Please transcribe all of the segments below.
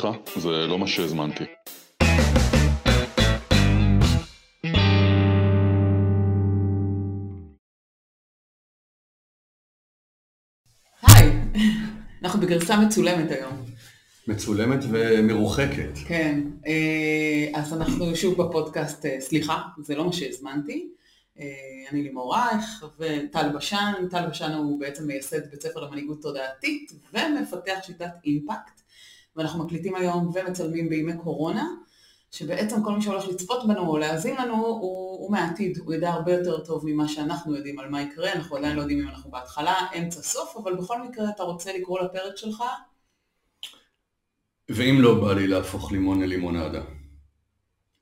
סליחה, זה לא מה שהזמנתי. היי, אנחנו בגרסה מצולמת היום. מצולמת ומרוחקת. כן, אה, אז אנחנו שוב בפודקאסט, אה, סליחה, זה לא מה שהזמנתי. אה, אני לימור רייך וטל בשן, טל בשן הוא בעצם מייסד בית ספר למנהיגות תודעתית ומפתח שיטת אימפקט. ואנחנו מקליטים היום ומצלמים בימי קורונה, שבעצם כל מי שהולך לצפות בנו או להאזין לנו הוא, הוא מהעתיד, הוא יודע הרבה יותר טוב ממה שאנחנו יודעים על מה יקרה, אנחנו עדיין לא יודעים אם אנחנו בהתחלה, אמצע, סוף, אבל בכל מקרה אתה רוצה לקרוא לפרק שלך? ואם לא בא לי להפוך לימון ללימונדה?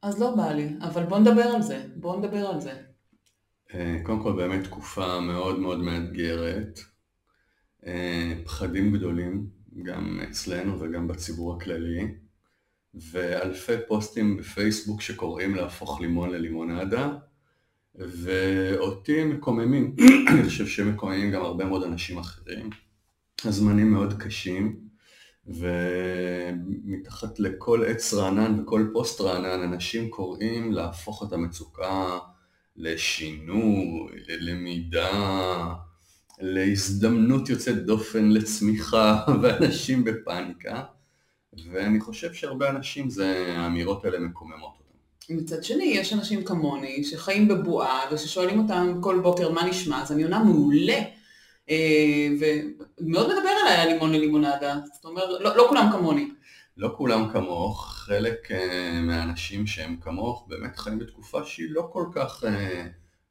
אז לא בא לי, אבל בוא נדבר על זה, בוא נדבר על זה. אה, קודם כל באמת תקופה מאוד מאוד מאתגרת, אה, פחדים גדולים, גם אצלנו וגם בציבור הכללי, ואלפי פוסטים בפייסבוק שקוראים להפוך לימון ללימונדה, ואותי מקוממים, אני חושב שמקוממים גם הרבה מאוד אנשים אחרים. הזמנים מאוד קשים, ומתחת לכל עץ רענן וכל פוסט רענן אנשים קוראים להפוך את המצוקה לשינוי, ללמידה, להזדמנות יוצאת דופן לצמיחה, ואנשים בפאניקה, ואני חושב שהרבה אנשים, זה, האמירות האלה מקוממות אותם. מצד שני, יש אנשים כמוני שחיים בבועה וששואלים אותם כל בוקר מה נשמע, אז אני עונה מעולה. אה, ומאוד מדבר אליי הלימון ללימונדה, זאת אומרת, לא, לא כולם כמוני. לא כולם כמוך, חלק uh, מהאנשים שהם כמוך באמת חיים בתקופה שהיא לא כל כך uh,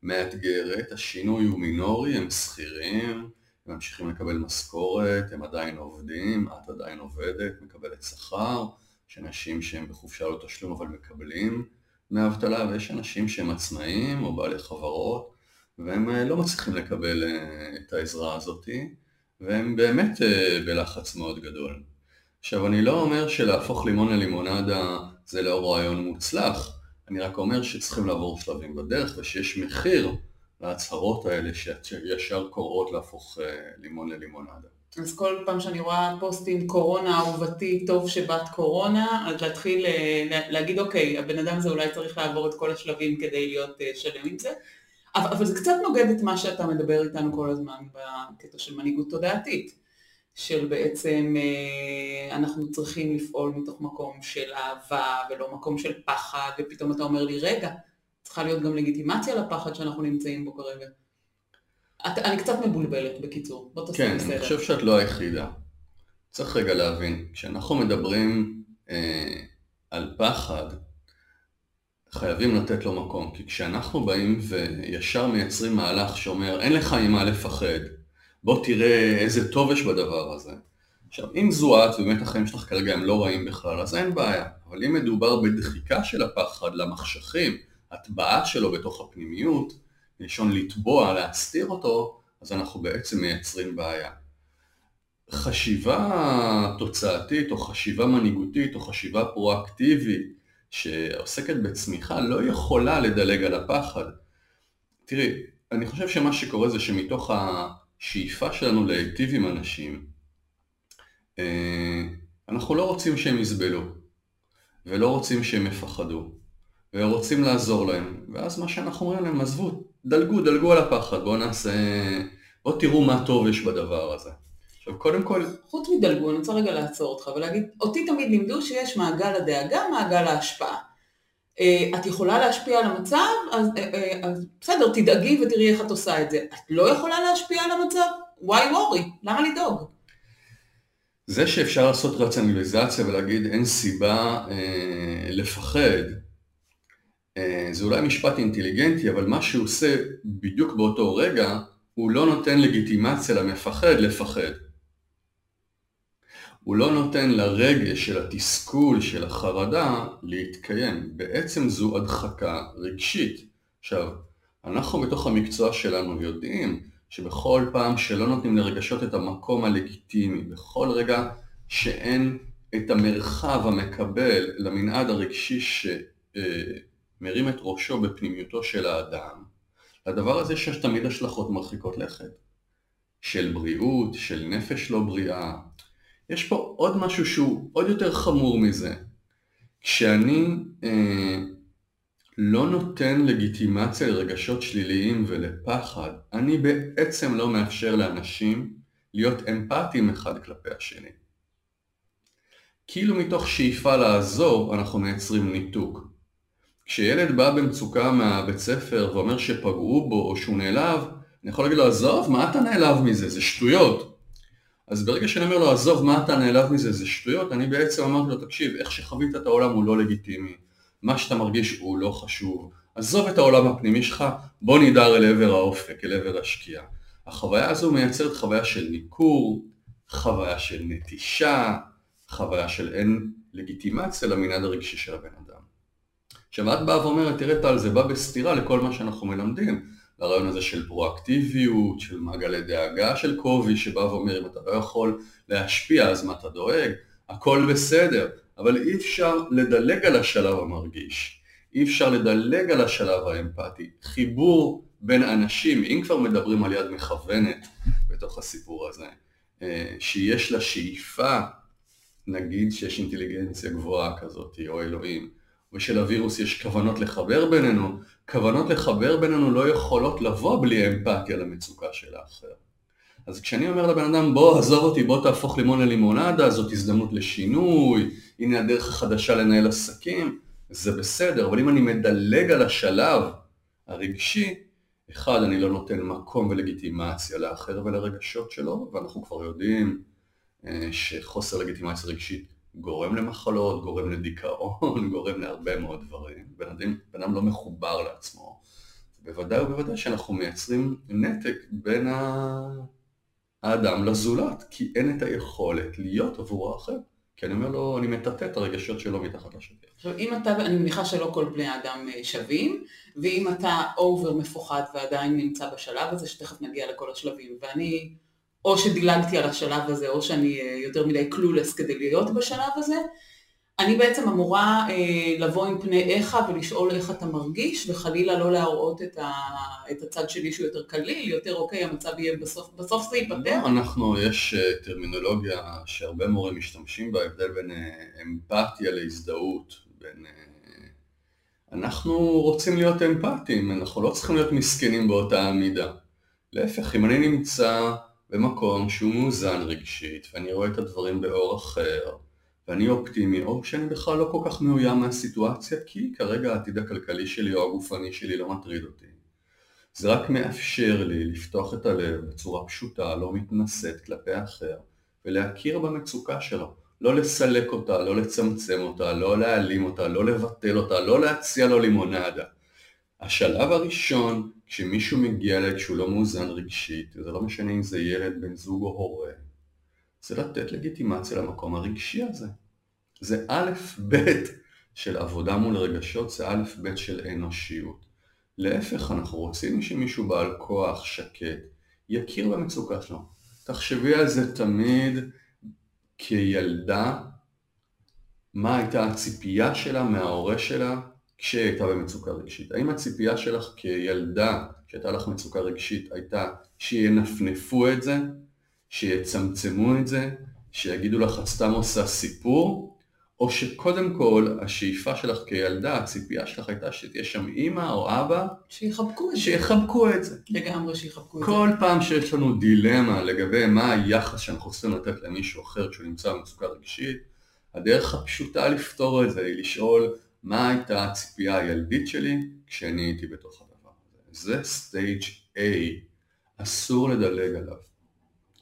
מאתגרת, השינוי הוא מינורי, הם שכירים, הם ממשיכים לקבל משכורת, הם עדיין עובדים, את עדיין עובדת, מקבלת שכר, יש אנשים שהם בחופשה לא תשלום אבל מקבלים מאבטלה, ויש אנשים שהם עצמאים או בעלי חברות, והם uh, לא מצליחים לקבל uh, את העזרה הזאתי, והם באמת uh, בלחץ מאוד גדול. עכשיו אני לא אומר שלהפוך לימון ללימונדה זה לא רעיון מוצלח, אני רק אומר שצריכים לעבור שלבים בדרך ושיש מחיר להצהרות האלה שישר קוראות להפוך אה, לימון ללימונדה. אז כל פעם שאני רואה פוסטים קורונה אהובתי, טוב שבת קורונה, אז להתחיל אה, להגיד אוקיי, הבן אדם הזה אולי צריך לעבור את כל השלבים כדי להיות אה, שלם עם זה, אבל, אבל זה קצת נוגד את מה שאתה מדבר איתנו כל הזמן בקטע של מנהיגות תודעתית. של בעצם אה, אנחנו צריכים לפעול מתוך מקום של אהבה ולא מקום של פחד, ופתאום אתה אומר לי, רגע, צריכה להיות גם לגיטימציה לפחד שאנחנו נמצאים בו כרגע. את, אני קצת מבולבלת, בקיצור. בוא תעשה כן, בסדר. אני חושב שאת לא היחידה. צריך רגע להבין, כשאנחנו מדברים אה, על פחד, חייבים לתת לו מקום, כי כשאנחנו באים וישר מייצרים מהלך שאומר, אין לך ממה לפחד, בוא תראה איזה טוב יש בדבר הזה. עכשיו, אם זו את ובאמת החיים שלך כרגע הם לא רעים בכלל, אז אין בעיה. אבל אם מדובר בדחיקה של הפחד למחשכים, הטבעה שלו בתוך הפנימיות, מלשון לתבוע, להסתיר אותו, אז אנחנו בעצם מייצרים בעיה. חשיבה תוצאתית או חשיבה מנהיגותית או חשיבה פרואקטיבית שעוסקת בצמיחה לא יכולה לדלג על הפחד. תראי, אני חושב שמה שקורה זה שמתוך ה... השאיפה שלנו להיטיב עם אנשים, אה, אנחנו לא רוצים שהם יסבלו, ולא רוצים שהם יפחדו, ורוצים לעזור להם, ואז מה שאנחנו אומרים להם, עזבו, דלגו, דלגו על הפחד, בואו נעשה, בואו תראו מה טוב יש בדבר הזה. עכשיו קודם כל... חוץ מדלגו, אני רוצה רגע לעצור אותך ולהגיד, אותי תמיד לימדו שיש מעגל הדאגה, מעגל ההשפעה. אה, את יכולה להשפיע על המצב, אז, אה, אה, אז בסדר, תדאגי ותראי איך את עושה את זה. את לא יכולה להשפיע על המצב? why worry? למה לדאוג? זה שאפשר לעשות רציונליזציה ולהגיד אין סיבה אה, לפחד, אה, זה אולי משפט אינטליגנטי, אבל מה שהוא עושה בדיוק באותו רגע, הוא לא נותן לגיטימציה למפחד לפחד. הוא לא נותן לרגש של התסכול, של החרדה, להתקיים. בעצם זו הדחקה רגשית. עכשיו, אנחנו בתוך המקצוע שלנו יודעים שבכל פעם שלא נותנים לרגשות את המקום הלגיטימי, בכל רגע שאין את המרחב המקבל למנעד הרגשי שמרים את ראשו בפנימיותו של האדם, לדבר הזה יש תמיד השלכות מרחיקות לכת. של בריאות, של נפש לא בריאה, יש פה עוד משהו שהוא עוד יותר חמור מזה. כשאני אה, לא נותן לגיטימציה לרגשות שליליים ולפחד, אני בעצם לא מאפשר לאנשים להיות אמפתיים אחד כלפי השני. כאילו מתוך שאיפה לעזור אנחנו מייצרים ניתוק. כשילד בא במצוקה מהבית ספר ואומר שפגעו בו או שהוא נעלב, אני יכול להגיד לו עזוב, מה אתה נעלב מזה? זה שטויות. אז ברגע שאני אומר לו עזוב, מה אתה נעלב מזה? זה שטויות, אני בעצם אמרתי לו תקשיב, איך שחווית את העולם הוא לא לגיטימי. מה שאתה מרגיש הוא לא חשוב. עזוב את העולם הפנימי שלך, בוא נידר אל עבר האופק, אל עבר השקיעה. החוויה הזו מייצרת חוויה של ניכור, חוויה של נטישה, חוויה של אין לגיטימציה למנעד הרגשי של הבן אדם. עכשיו את באה ואומרת, תראה טל, זה בא בסתירה לכל מה שאנחנו מלמדים, לרעיון הזה של פרואקטיביות, של מעגלי דאגה של קובי, שבא ואומר, אם אתה לא יכול להשפיע, אז מה אתה דואג? הכל בסדר, אבל אי אפשר לדלג על השלב המרגיש, אי אפשר לדלג על השלב האמפתי. חיבור בין אנשים, אם כבר מדברים על יד מכוונת בתוך הסיפור הזה, אה, שיש לה שאיפה, נגיד שיש אינטליגנציה גבוהה כזאת, או אלוהים, ושלווירוס יש כוונות לחבר בינינו, כוונות לחבר בינינו לא יכולות לבוא בלי אמפתיה למצוקה של האחר. אז כשאני אומר לבן אדם בוא עזוב אותי, בוא תהפוך לימון ללימונדה, זאת הזדמנות לשינוי, הנה הדרך החדשה לנהל עסקים, זה בסדר, אבל אם אני מדלג על השלב הרגשי, אחד, אני לא נותן מקום ולגיטימציה לאחר ולרגשות שלו, ואנחנו כבר יודעים אה, שחוסר לגיטימציה רגשית גורם למחלות, גורם לדיכאון, גורם להרבה מאוד דברים. בן אדם, בן אדם לא מחובר לעצמו. בוודאי ובוודאי שאנחנו מייצרים נתק בין האדם לזולת, כי אין את היכולת להיות עבור האחר. כי אני אומר לו, אני מטאטא את הרגשות שלו מתחת לשטיח. עכשיו, אם אתה, אני מניחה שלא כל בני האדם אה, שווים, ואם אתה אובר מפוחד ועדיין נמצא בשלב הזה, שתכף נגיע לכל השלבים, ואני או שדילגתי על השלב הזה, או שאני אה, יותר מדי קלולס כדי להיות בשלב הזה, אני בעצם אמורה אה, לבוא עם פני איך ולשאול איך אתה מרגיש, וחלילה לא להראות את, ה, את הצד שלי שהוא יותר קליל, יותר אוקיי, המצב יהיה בסוף, בסוף זה ייפתר. לא, אנחנו, יש uh, טרמינולוגיה שהרבה מורים משתמשים בה, הבדל בין uh, אמפתיה להזדהות, בין... אנחנו רוצים להיות אמפתיים, אנחנו לא צריכים להיות מסכנים באותה המידה. להפך, אם אני נמצא במקום שהוא מאוזן רגשית, ואני רואה את הדברים באור אחר, ואני אופטימי, או שאני בכלל לא כל כך מאוים מהסיטואציה, כי כרגע העתיד הכלכלי שלי או הגופני שלי לא מטריד אותי. זה רק מאפשר לי לפתוח את הלב בצורה פשוטה, לא מתנשאת כלפי האחר, ולהכיר במצוקה שלו. לא לסלק אותה, לא לצמצם אותה, לא להעלים אותה, לא לבטל אותה, לא להציע לו לימונדה. השלב הראשון, כשמישהו מגיע אליי כשהוא לא מאוזן רגשית, זה לא משנה אם זה ילד, בן זוג או הורה, זה לתת לגיטימציה למקום הרגשי הזה. זה א' ב' של עבודה מול רגשות, זה א' ב' של אנושיות. להפך, אנחנו רוצים שמישהו בעל כוח, שקט, יכיר במצוקה שלו. תחשבי על זה תמיד כילדה, מה הייתה הציפייה שלה מההורה שלה כשהיא הייתה במצוקה רגשית? האם הציפייה שלך כילדה שהייתה לך מצוקה רגשית הייתה שינפנפו את זה, שיצמצמו את זה, שיגידו לך את סתם עושה סיפור, או שקודם כל השאיפה שלך כילדה, הציפייה שלך הייתה שתהיה שם אימא או אבא, שיחבקו את זה. שיחבקו את זה. לגמרי שיחבקו את זה. כל פעם שיש לנו דילמה לגבי מה היחס שאנחנו צריכים לתת למישהו אחר כשהוא נמצא במצוקה רגשית, הדרך הפשוטה לפתור את זה היא לשאול מה הייתה הציפייה הילדית שלי כשאני הייתי בתוך הדבר הזה. זה סטייג' A, אסור לדלג עליו.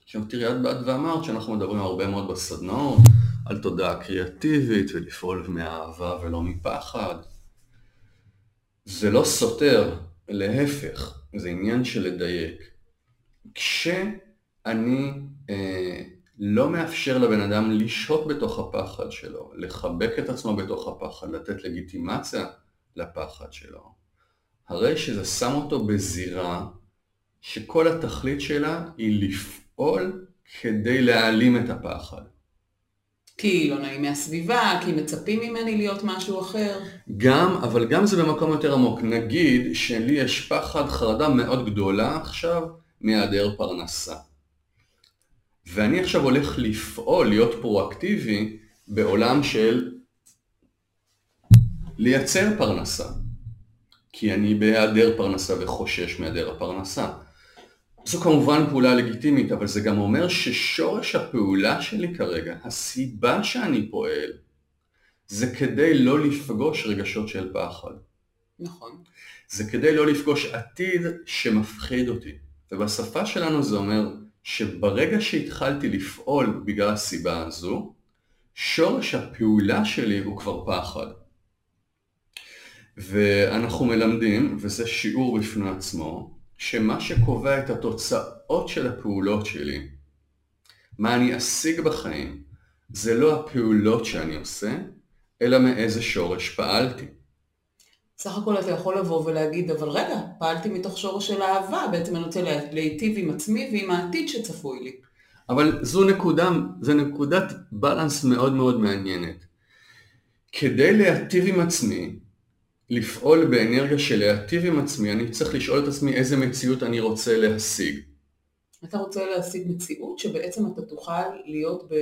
עכשיו תראי את באת ואמרת שאנחנו מדברים הרבה מאוד בסדנאות על תודעה קריאטיבית ולפעול מאהבה ולא מפחד. זה לא סותר, להפך, זה עניין של לדייק. כשאני אה, לא מאפשר לבן אדם לשהות בתוך הפחד שלו, לחבק את עצמו בתוך הפחד, לתת לגיטימציה לפחד שלו, הרי שזה שם אותו בזירה שכל התכלית שלה היא לפעול כדי להעלים את הפחד. כי לא נעים מהסביבה, כי מצפים ממני להיות משהו אחר. גם, אבל גם זה במקום יותר עמוק. נגיד שלי יש פחד, חרדה מאוד גדולה עכשיו מהיעדר פרנסה. ואני עכשיו הולך לפעול, להיות פרואקטיבי, בעולם של לייצר פרנסה. כי אני בהיעדר פרנסה וחושש מהיעדר הפרנסה. זו כמובן פעולה לגיטימית, אבל זה גם אומר ששורש הפעולה שלי כרגע, הסיבה שאני פועל, זה כדי לא לפגוש רגשות של פחד. נכון. זה כדי לא לפגוש עתיד שמפחיד אותי. ובשפה שלנו זה אומר שברגע שהתחלתי לפעול בגלל הסיבה הזו, שורש הפעולה שלי הוא כבר פחד. ואנחנו מלמדים, וזה שיעור בפני עצמו, שמה שקובע את התוצאות של הפעולות שלי, מה אני אשיג בחיים, זה לא הפעולות שאני עושה, אלא מאיזה שורש פעלתי. סך הכל אתה יכול לבוא ולהגיד, אבל רגע, פעלתי מתוך שורש של אהבה, בעצם אני רוצה להיטיב עם עצמי ועם העתיד שצפוי לי. אבל זו נקודה, זו נקודת בלנס מאוד מאוד מעניינת. כדי להיטיב עם עצמי, לפעול באנרגיה של להיטיב עם עצמי, אני צריך לשאול את עצמי איזה מציאות אני רוצה להשיג. אתה רוצה להשיג מציאות שבעצם אתה תוכל להיות ב...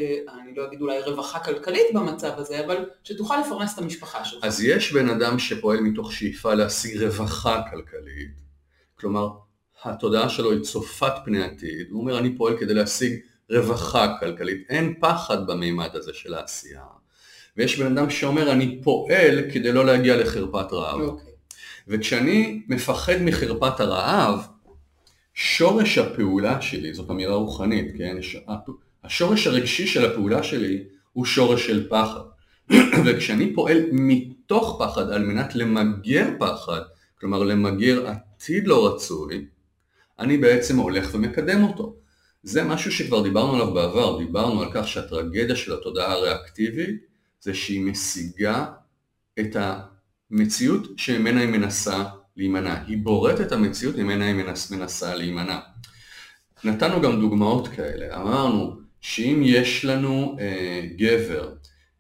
אני לא אגיד אולי רווחה כלכלית במצב הזה, אבל שתוכל לפרנס את המשפחה שלך. אז יש בן אדם שפועל מתוך שאיפה להשיג רווחה כלכלית, כלומר התודעה שלו היא צופת פני עתיד, הוא אומר אני פועל כדי להשיג רווחה כלכלית, אין פחד במימד הזה של העשייה. ויש בן אדם שאומר אני פועל כדי לא להגיע לחרפת רעב. Okay. אוקיי. וכשאני מפחד מחרפת הרעב, שורש הפעולה שלי, זאת אמירה רוחנית, כן? השורש הרגשי של הפעולה שלי הוא שורש של פחד. וכשאני פועל מתוך פחד על מנת למגר פחד, כלומר למגר עתיד לא רצוי, אני בעצם הולך ומקדם אותו. זה משהו שכבר דיברנו עליו בעבר, דיברנו על כך שהטרגדיה של התודעה הריאקטיבית זה שהיא משיגה את המציאות שממנה היא מנסה להימנע. היא בוראת את המציאות ממנה היא מנס, מנסה להימנע. נתנו גם דוגמאות כאלה. אמרנו שאם יש לנו אה, גבר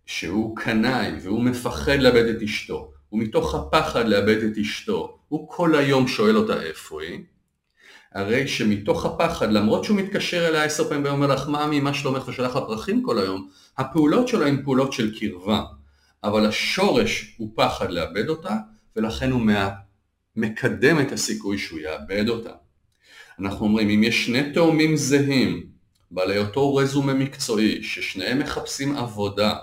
שהוא קנאי והוא מפחד לאבד את אשתו, ומתוך הפחד לאבד את אשתו, הוא כל היום שואל אותה איפה היא, הרי שמתוך הפחד, למרות שהוא מתקשר אליה עשר פעמים ואומר לך מאמי, מה שלומך ושולח לה פרחים כל היום, הפעולות שלו הן פעולות של קרבה, אבל השורש הוא פחד לאבד אותה, ולכן הוא מקדם את הסיכוי שהוא יאבד אותה. אנחנו אומרים, אם יש שני תאומים זהים, בעלי אותו רזומה מקצועי, ששניהם מחפשים עבודה,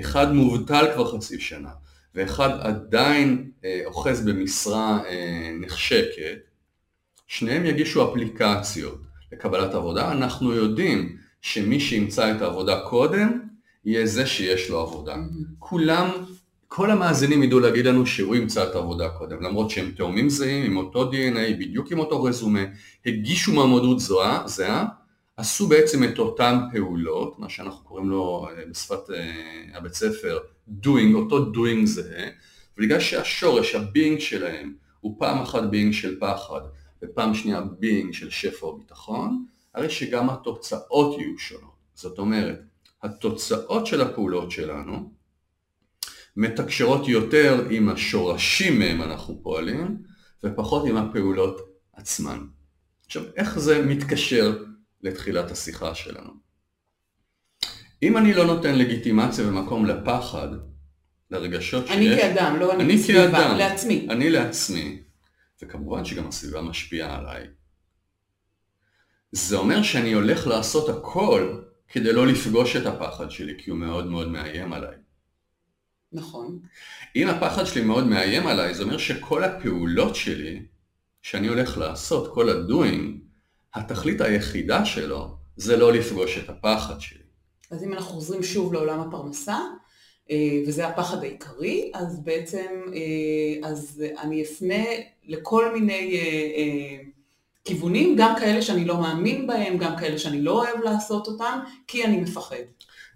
אחד מובטל כבר חצי שנה, ואחד עדיין אה, אוחז במשרה אה, נחשקת, שניהם יגישו אפליקציות לקבלת עבודה, אנחנו יודעים שמי שימצא את העבודה קודם, יהיה זה שיש לו עבודה. Mm-hmm. כולם כל המאזינים ידעו להגיד לנו שהוא ימצא את העבודה קודם, למרות שהם תאומים זהים, עם אותו DNA, בדיוק עם אותו רזומה, הגישו מעמדות זהה, עשו בעצם את אותן פעולות, מה שאנחנו קוראים לו אה, בשפת uh, הבית ספר doing, אותו doing זהה, ובגלל שהשורש, הבינג שלהם, הוא פעם אחת בינג של פחד, ופעם שנייה בינג של שפע וביטחון, הרי שגם התוצאות יהיו שונות. זאת אומרת, התוצאות של הפעולות שלנו, מתקשרות יותר עם השורשים מהם אנחנו פועלים, ופחות עם הפעולות עצמן. עכשיו, איך זה מתקשר לתחילת השיחה שלנו? אם אני לא נותן לגיטימציה ומקום לפחד, לרגשות שיש... אני כאדם, לא אני, אני כאדם, לעצמי. אני לעצמי, וכמובן שגם הסביבה משפיעה עליי. זה אומר שאני הולך לעשות הכל כדי לא לפגוש את הפחד שלי, כי הוא מאוד מאוד מאיים עליי. נכון. אם הפחד שלי מאוד מאיים עליי, זה אומר שכל הפעולות שלי, שאני הולך לעשות, כל הדוינג, התכלית היחידה שלו, זה לא לפגוש את הפחד שלי. אז אם אנחנו חוזרים שוב לעולם הפרנסה, אה, וזה הפחד העיקרי, אז בעצם, אה, אז אני אפנה לכל מיני אה, כיוונים, גם כאלה שאני לא מאמין בהם, גם כאלה שאני לא אוהב לעשות אותם, כי אני מפחד.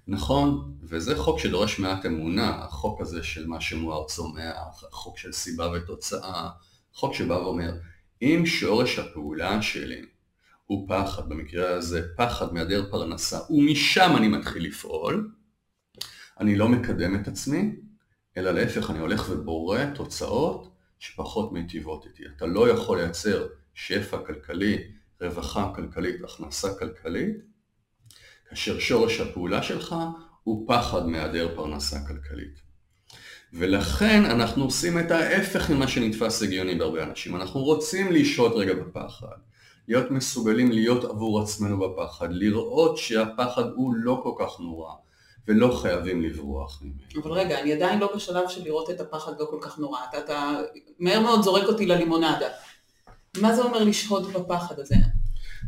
נכון, וזה חוק שדורש מעט אמונה, החוק הזה של מה שמואר צומח, החוק של סיבה ותוצאה, חוק שבא ואומר, אם שורש הפעולה שלי הוא פחד, במקרה הזה פחד מהיעדר פרנסה, ומשם אני מתחיל לפעול, אני לא מקדם את עצמי, אלא להפך, אני הולך ובורא תוצאות שפחות מיטיבות איתי. אתה לא יכול לייצר שפע כלכלי, רווחה כלכלית, הכנסה כלכלית, כאשר שורש הפעולה שלך הוא פחד מהיעדר פרנסה כלכלית. ולכן אנחנו עושים את ההפך ממה שנתפס הגיוני בהרבה אנשים. אנחנו רוצים לשהות רגע בפחד, להיות מסוגלים להיות עבור עצמנו בפחד, לראות שהפחד הוא לא כל כך נורא, ולא חייבים לברוח ממנו. אבל רגע, אני עדיין לא בשלב של לראות את הפחד לא כל כך נורא. אתה, אתה מהר מאוד זורק אותי ללימונדה. מה זה אומר לשהות בפחד הזה?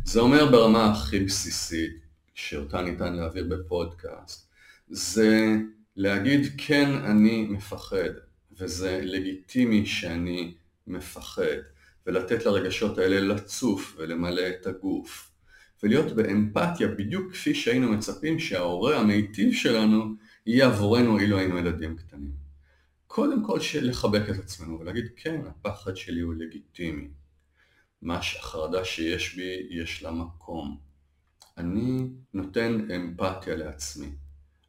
זה אומר ברמה הכי בסיסית, שאותה ניתן להעביר בפודקאסט, זה להגיד כן אני מפחד, וזה לגיטימי שאני מפחד, ולתת לרגשות האלה לצוף ולמלא את הגוף, ולהיות באמפתיה בדיוק כפי שהיינו מצפים שההורה המיטיב שלנו יהיה עבורנו אילו היינו ילדים קטנים. קודם כל לחבק את עצמנו ולהגיד כן, הפחד שלי הוא לגיטימי. מה שהחרדה שיש בי יש לה מקום. אני נותן אמפתיה לעצמי.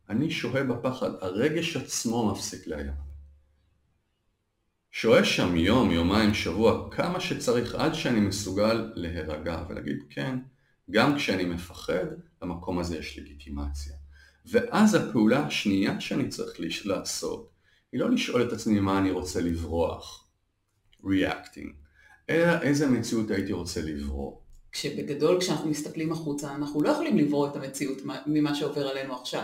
אני שוהה בפחד, הרגש עצמו מפסיק לאיים. שוהה שם יום, יומיים, שבוע, כמה שצריך עד שאני מסוגל להירגע ולהגיד כן, גם כשאני מפחד, למקום הזה יש לגיטימציה. ואז הפעולה השנייה שאני צריך לעשות, היא לא לשאול את עצמי מה אני רוצה לברוח, reacting, אלא איזה מציאות הייתי רוצה לברוא. כשבגדול כשאנחנו מסתכלים החוצה, אנחנו לא יכולים לברוא את המציאות ממה שעובר עלינו עכשיו.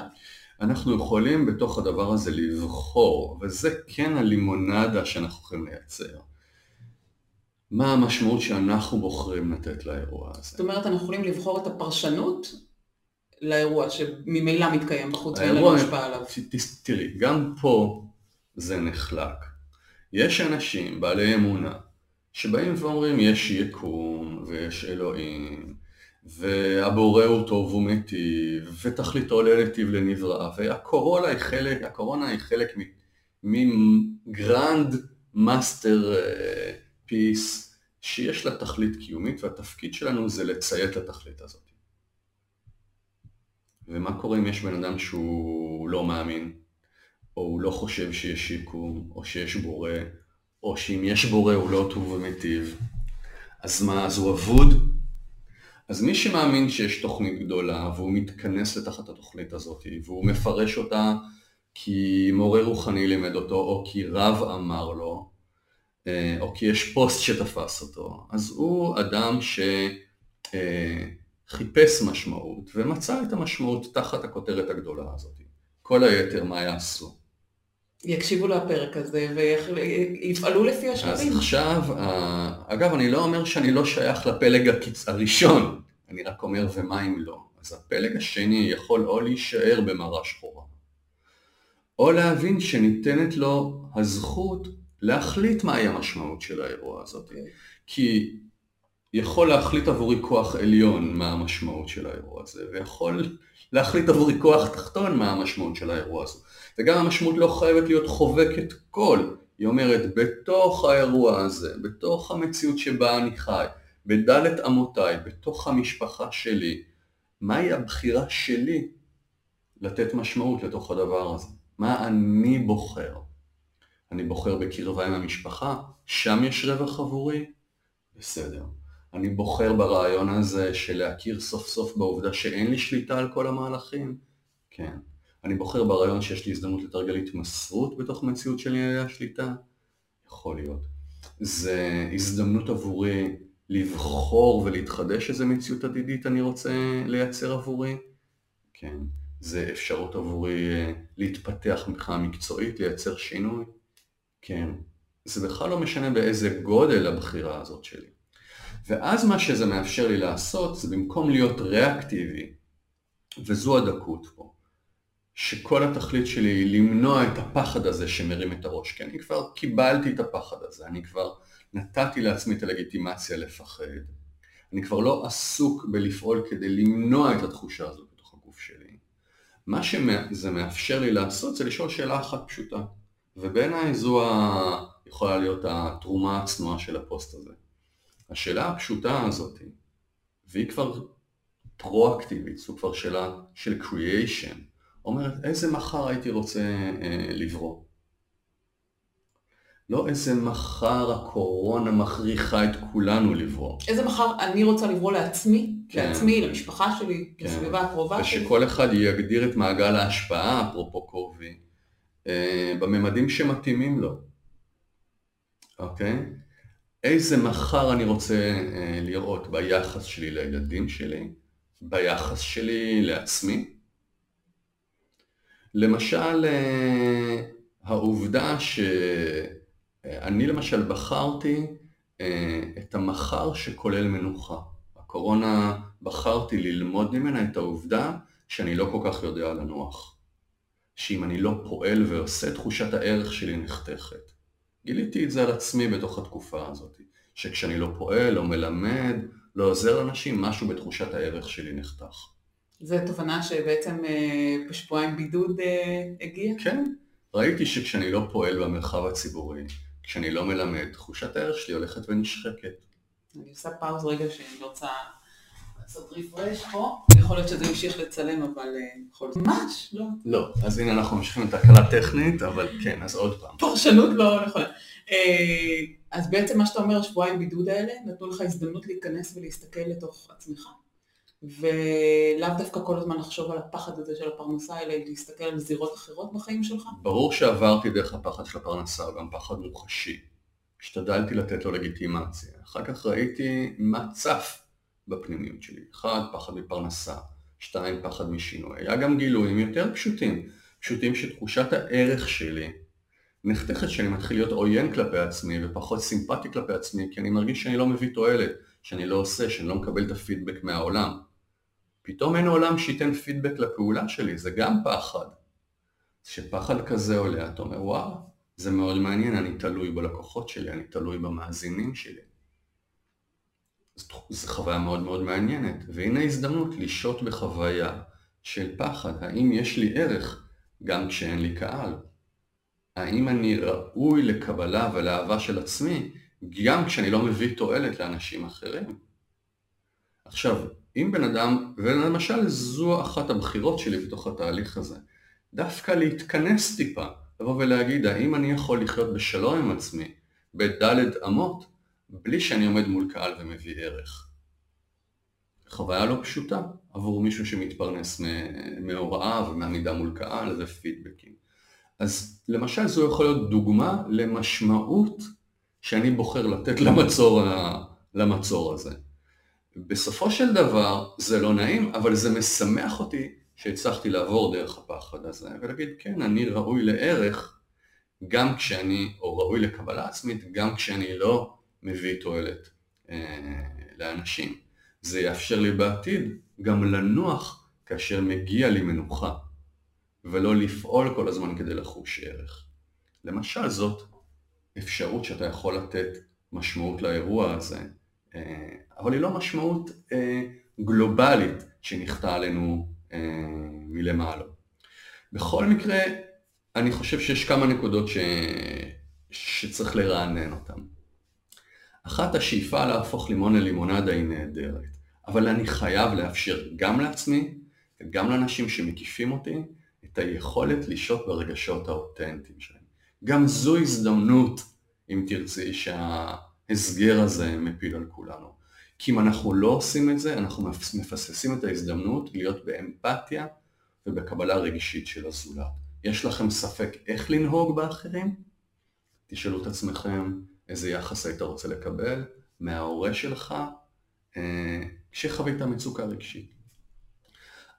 אנחנו יכולים בתוך הדבר הזה לבחור, וזה כן הלימונדה שאנחנו יכולים לייצר. מה המשמעות שאנחנו בוחרים לתת לאירוע הזה. זאת אומרת, אנחנו יכולים לבחור את הפרשנות לאירוע שממילא מתקיים בחוץ ואין לנו השפעה עליו. תראי, גם פה זה נחלק. יש אנשים בעלי אמונה שבאים ואומרים יש יקום ויש אלוהים והבורא הוא טוב ומיטיב ותכליתו לנתיב לנברא והקורונה היא חלק, הקורונה היא חלק מ grand masterpiece שיש לה תכלית קיומית והתפקיד שלנו זה לציית לתכלית הזאת. ומה קורה אם יש בן אדם שהוא לא מאמין, או הוא לא חושב שיש יקום, או שיש בורא, או שאם יש בורא הוא לא טוב ומיטיב, אז מה, אז הוא אבוד? אז מי שמאמין שיש תוכנית גדולה והוא מתכנס לתחת התוכנית הזאת והוא מפרש אותה כי מורה רוחני לימד אותו או כי רב אמר לו אה, או כי יש פוסט שתפס אותו, אז הוא אדם שחיפש משמעות ומצא את המשמעות תחת הכותרת הגדולה הזאת. כל היתר מה יעשו? יקשיבו לפרק הזה ויפעלו לפי השלבים. אז עכשיו, אגב אני לא אומר שאני לא שייך לפלג הקיצ... הראשון, אני רק אומר ומה אם לא. אז הפלג השני יכול או להישאר במראה שחורה, או להבין שניתנת לו הזכות להחליט מהי המשמעות של האירוע הזאת. אוקיי. כי יכול להחליט עבורי כוח עליון מה המשמעות של האירוע הזה, ויכול להחליט עבורי כוח תחתון מה המשמעות של האירוע הזה. וגם המשמעות לא חייבת להיות חובקת כל, היא אומרת בתוך האירוע הזה, בתוך המציאות שבה אני חי, בדלת אמותיי, בתוך המשפחה שלי, מהי הבחירה שלי לתת משמעות לתוך הדבר הזה? מה אני בוחר? אני בוחר בקרבה עם המשפחה, שם יש רווח עבורי? בסדר. אני בוחר ברעיון הזה של להכיר סוף סוף בעובדה שאין לי שליטה על כל המהלכים? כן. אני בוחר ברעיון שיש לי הזדמנות לתרגל התמסרות בתוך מציאות של ענייני השליטה? יכול להיות. זה הזדמנות עבורי לבחור ולהתחדש איזה מציאות עתידית אני רוצה לייצר עבורי? כן. זה אפשרות עבורי אה, להתפתח מבחינה מקצועית, לייצר שינוי? כן. זה בכלל לא משנה באיזה גודל הבחירה הזאת שלי. ואז מה שזה מאפשר לי לעשות זה במקום להיות ריאקטיבי, וזו הדקות פה, שכל התכלית שלי היא למנוע את הפחד הזה שמרים את הראש, כי אני כבר קיבלתי את הפחד הזה, אני כבר נתתי לעצמי את הלגיטימציה לפחד, אני כבר לא עסוק בלפעול כדי למנוע את התחושה הזאת בתוך הגוף שלי. מה שזה מאפשר לי לעשות זה לשאול שאלה אחת פשוטה, ובעיניי זו ה... יכולה להיות התרומה הצנועה של הפוסט הזה. השאלה הפשוטה הזאת, והיא כבר פרואקטיבית, זו כבר שאלה של creation, אומרת איזה מחר הייתי רוצה אה, לברוא. לא איזה מחר הקורונה מכריחה את כולנו לברוא. איזה מחר אני רוצה לברוא לעצמי, כן. לעצמי, למשפחה שלי, כן. לסביבה הקרובה שלי. ושכל אחד יגדיר את מעגל ההשפעה, אפרופו קובי, אה, בממדים שמתאימים לו. אוקיי? איזה מחר אני רוצה אה, לראות ביחס שלי לילדים שלי, ביחס שלי לעצמי. למשל, אה, העובדה שאני למשל בחרתי אה, את המחר שכולל מנוחה. הקורונה, בחרתי ללמוד ממנה את העובדה שאני לא כל כך יודע לנוח. שאם אני לא פועל ועושה, תחושת הערך שלי נחתכת. גיליתי את זה על עצמי בתוך התקופה הזאת, שכשאני לא פועל, לא מלמד, לא עוזר לאנשים, משהו בתחושת הערך שלי נחתך. זו תובנה שבעצם אה, בשבועיים בידוד אה, הגיעה? כן, ראיתי שכשאני לא פועל במרחב הציבורי, כשאני לא מלמד, תחושת הערך שלי הולכת ונשחקת. אני עושה פאוז רגע שאני רוצה לעשות רפרש פה. יכול להיות שזה ימשיך לצלם, אבל אה, בכל זאת. ממש, לא. לא, אז הנה אנחנו ממשיכים את הקלה טכנית, אבל כן, אז עוד פעם. פרשנות לא נכונה. אז בעצם מה שאתה אומר, שבועיים בידוד האלה, נתנו לך הזדמנות להיכנס ולהסתכל לתוך עצמך. ולאו דווקא כל הזמן לחשוב על הפחד הזה של הפרנסה, אלא להסתכל על זירות אחרות בחיים שלך. ברור שעברתי דרך הפחד של הפרנסה, גם פחד מוחשי. השתדלתי לתת לו לגיטימציה. אחר כך ראיתי מה צף בפנימיות שלי. אחד, פחד מפרנסה. שתיים, פחד משינוי. היה גם גילויים יותר פשוטים. פשוטים שתחושת הערך שלי נחתכת שאני מתחיל להיות עוין כלפי עצמי ופחות סימפטי כלפי עצמי, כי אני מרגיש שאני לא מביא תועלת, שאני לא עושה, שאני לא מקבל את הפידבק מהעולם. פתאום אין עולם שייתן פידבק לפעולה שלי, זה גם פחד. כשפחד כזה עולה, אתה אומר, וואו, זה מאוד מעניין, אני תלוי בלקוחות שלי, אני תלוי במאזינים שלי. זו חוויה מאוד מאוד מעניינת, והנה הזדמנות לשהות בחוויה של פחד, האם יש לי ערך גם כשאין לי קהל? האם אני ראוי לקבלה ולאהבה של עצמי גם כשאני לא מביא תועלת לאנשים אחרים? עכשיו, אם בן אדם, ולמשל זו אחת הבחירות שלי בתוך התהליך הזה, דווקא להתכנס טיפה, לבוא ולהגיד האם אני יכול לחיות בשלום עם עצמי, בדלת אמות, בלי שאני עומד מול קהל ומביא ערך. חוויה לא פשוטה עבור מישהו שמתפרנס מהוראה ומעמידה מול קהל ופידבקים. אז למשל זו יכול להיות דוגמה למשמעות שאני בוחר לתת למצור, למצור הזה. בסופו של דבר זה לא נעים, אבל זה משמח אותי שהצלחתי לעבור דרך הפחד הזה ולהגיד כן, אני ראוי לערך גם כשאני, או ראוי לקבלה עצמית, גם כשאני לא מביא תועלת אה, לאנשים. זה יאפשר לי בעתיד גם לנוח כאשר מגיע לי מנוחה, ולא לפעול כל הזמן כדי לחוש ערך. למשל זאת אפשרות שאתה יכול לתת משמעות לאירוע הזה, אבל היא לא משמעות אה, גלובלית שנכתה עלינו אה, מלמעלה. בכל מקרה, אני חושב שיש כמה נקודות ש... שצריך לרענן אותן. אחת, השאיפה להפוך לימון ללימונדה היא נהדרת, אבל אני חייב לאפשר גם לעצמי וגם לאנשים שמקיפים אותי את היכולת לשהות ברגשות האותנטיים שלהם. גם זו הזדמנות, אם תרצי, שההסגר הזה מפיל על כולנו. כי אם אנחנו לא עושים את זה, אנחנו מפספסים את ההזדמנות להיות באמפתיה ובקבלה רגשית של הזולת. יש לכם ספק איך לנהוג באחרים? תשאלו את עצמכם איזה יחס היית רוצה לקבל מההורה שלך אה, כשחווית מצוקה רגשית.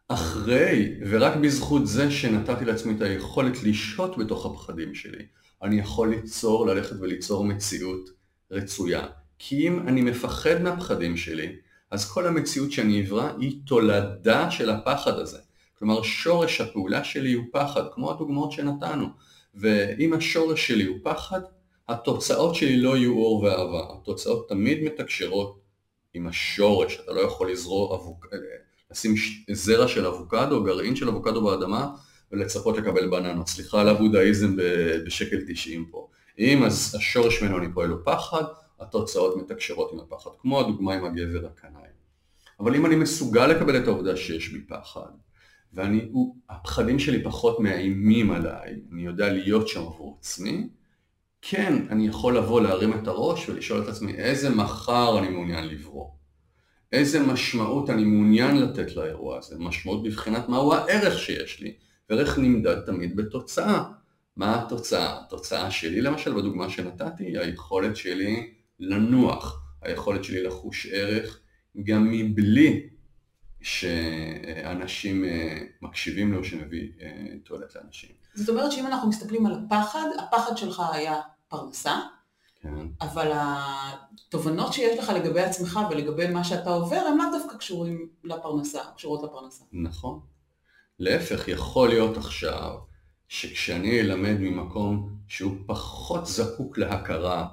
אחרי, ורק בזכות זה שנתתי לעצמי את היכולת לשהות בתוך הפחדים שלי, אני יכול ליצור, ללכת וליצור מציאות רצויה. כי אם אני מפחד מהפחדים שלי, אז כל המציאות שאני אברא היא תולדה של הפחד הזה. כלומר, שורש הפעולה שלי הוא פחד, כמו הדוגמאות שנתנו. ואם השורש שלי הוא פחד, התוצאות שלי לא יהיו אור ואהבה. התוצאות תמיד מתקשרות עם השורש. אתה לא יכול לזרוע אבוק... לשים זרע של אבוקדו, גרעין של אבוקדו באדמה, ולצפות לקבל בננות. סליחה על הבודהיזם בשקל 90 פה. אם השורש ממנו אני פועל הוא פחד, התוצאות מתקשרות עם הפחד, כמו הדוגמה עם הגבר הקנאי. אבל אם אני מסוגל לקבל את העובדה שיש בי פחד, והפחדים שלי פחות מאיימים עליי, אני יודע להיות שם עבור עצמי, כן, אני יכול לבוא להרים את הראש ולשאול את עצמי איזה מחר אני מעוניין לברוא. איזה משמעות אני מעוניין לתת לאירוע הזה, משמעות בבחינת מהו הערך שיש לי, וערך נמדד תמיד בתוצאה. מה התוצאה? התוצאה שלי למשל בדוגמה שנתתי היא היכולת שלי לנוח, היכולת שלי לחוש ערך גם מבלי שאנשים אה, מקשיבים לו שמביא אה, תועלת לאנשים. זאת אומרת שאם אנחנו מסתכלים על הפחד, הפחד שלך היה פרנסה, כן. אבל התובנות שיש לך לגבי עצמך ולגבי מה שאתה עובר, הם לאו דווקא קשורים לפרנסה, קשורות לפרנסה. נכון. להפך, יכול להיות עכשיו שכשאני אלמד ממקום שהוא פחות זקוק להכרה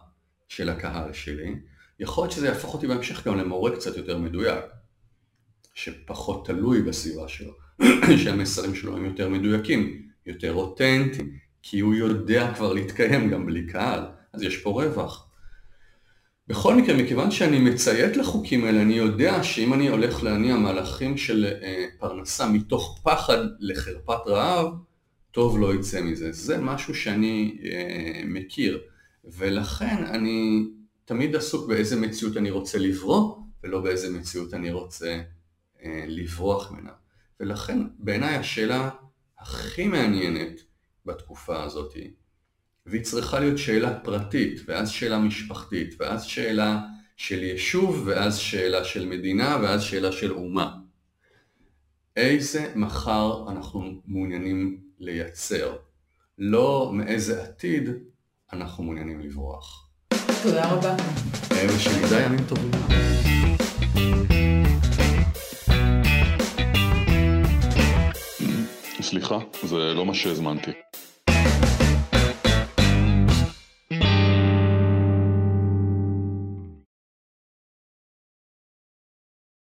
של הקהל שלי, יכול להיות שזה יהפוך אותי בהמשך גם למורה קצת יותר מדויק, שפחות תלוי בסביבה שלו, שהמסרים שלו הם יותר מדויקים, יותר אותנטיים, כי הוא יודע כבר להתקיים גם בלי קהל, אז יש פה רווח. בכל מקרה, מכיוון שאני מציית לחוקים האלה, אני יודע שאם אני הולך להניע מהלכים של אה, פרנסה מתוך פחד לחרפת רעב, טוב לא יצא מזה. זה משהו שאני אה, מכיר, ולכן אני תמיד עסוק באיזה מציאות אני רוצה לברוא, ולא באיזה מציאות אני רוצה אה, לברוח ממנה. ולכן בעיניי השאלה הכי מעניינת בתקופה הזאת, והיא צריכה להיות שאלה פרטית, ואז שאלה משפחתית, ואז שאלה של יישוב, ואז שאלה של מדינה, ואז שאלה של אומה. איזה מחר אנחנו מעוניינים לייצר, לא מאיזה עתיד אנחנו מעוניינים לברוח. תודה רבה. ושנדע ימים טובים. סליחה, זה לא מה שהזמנתי.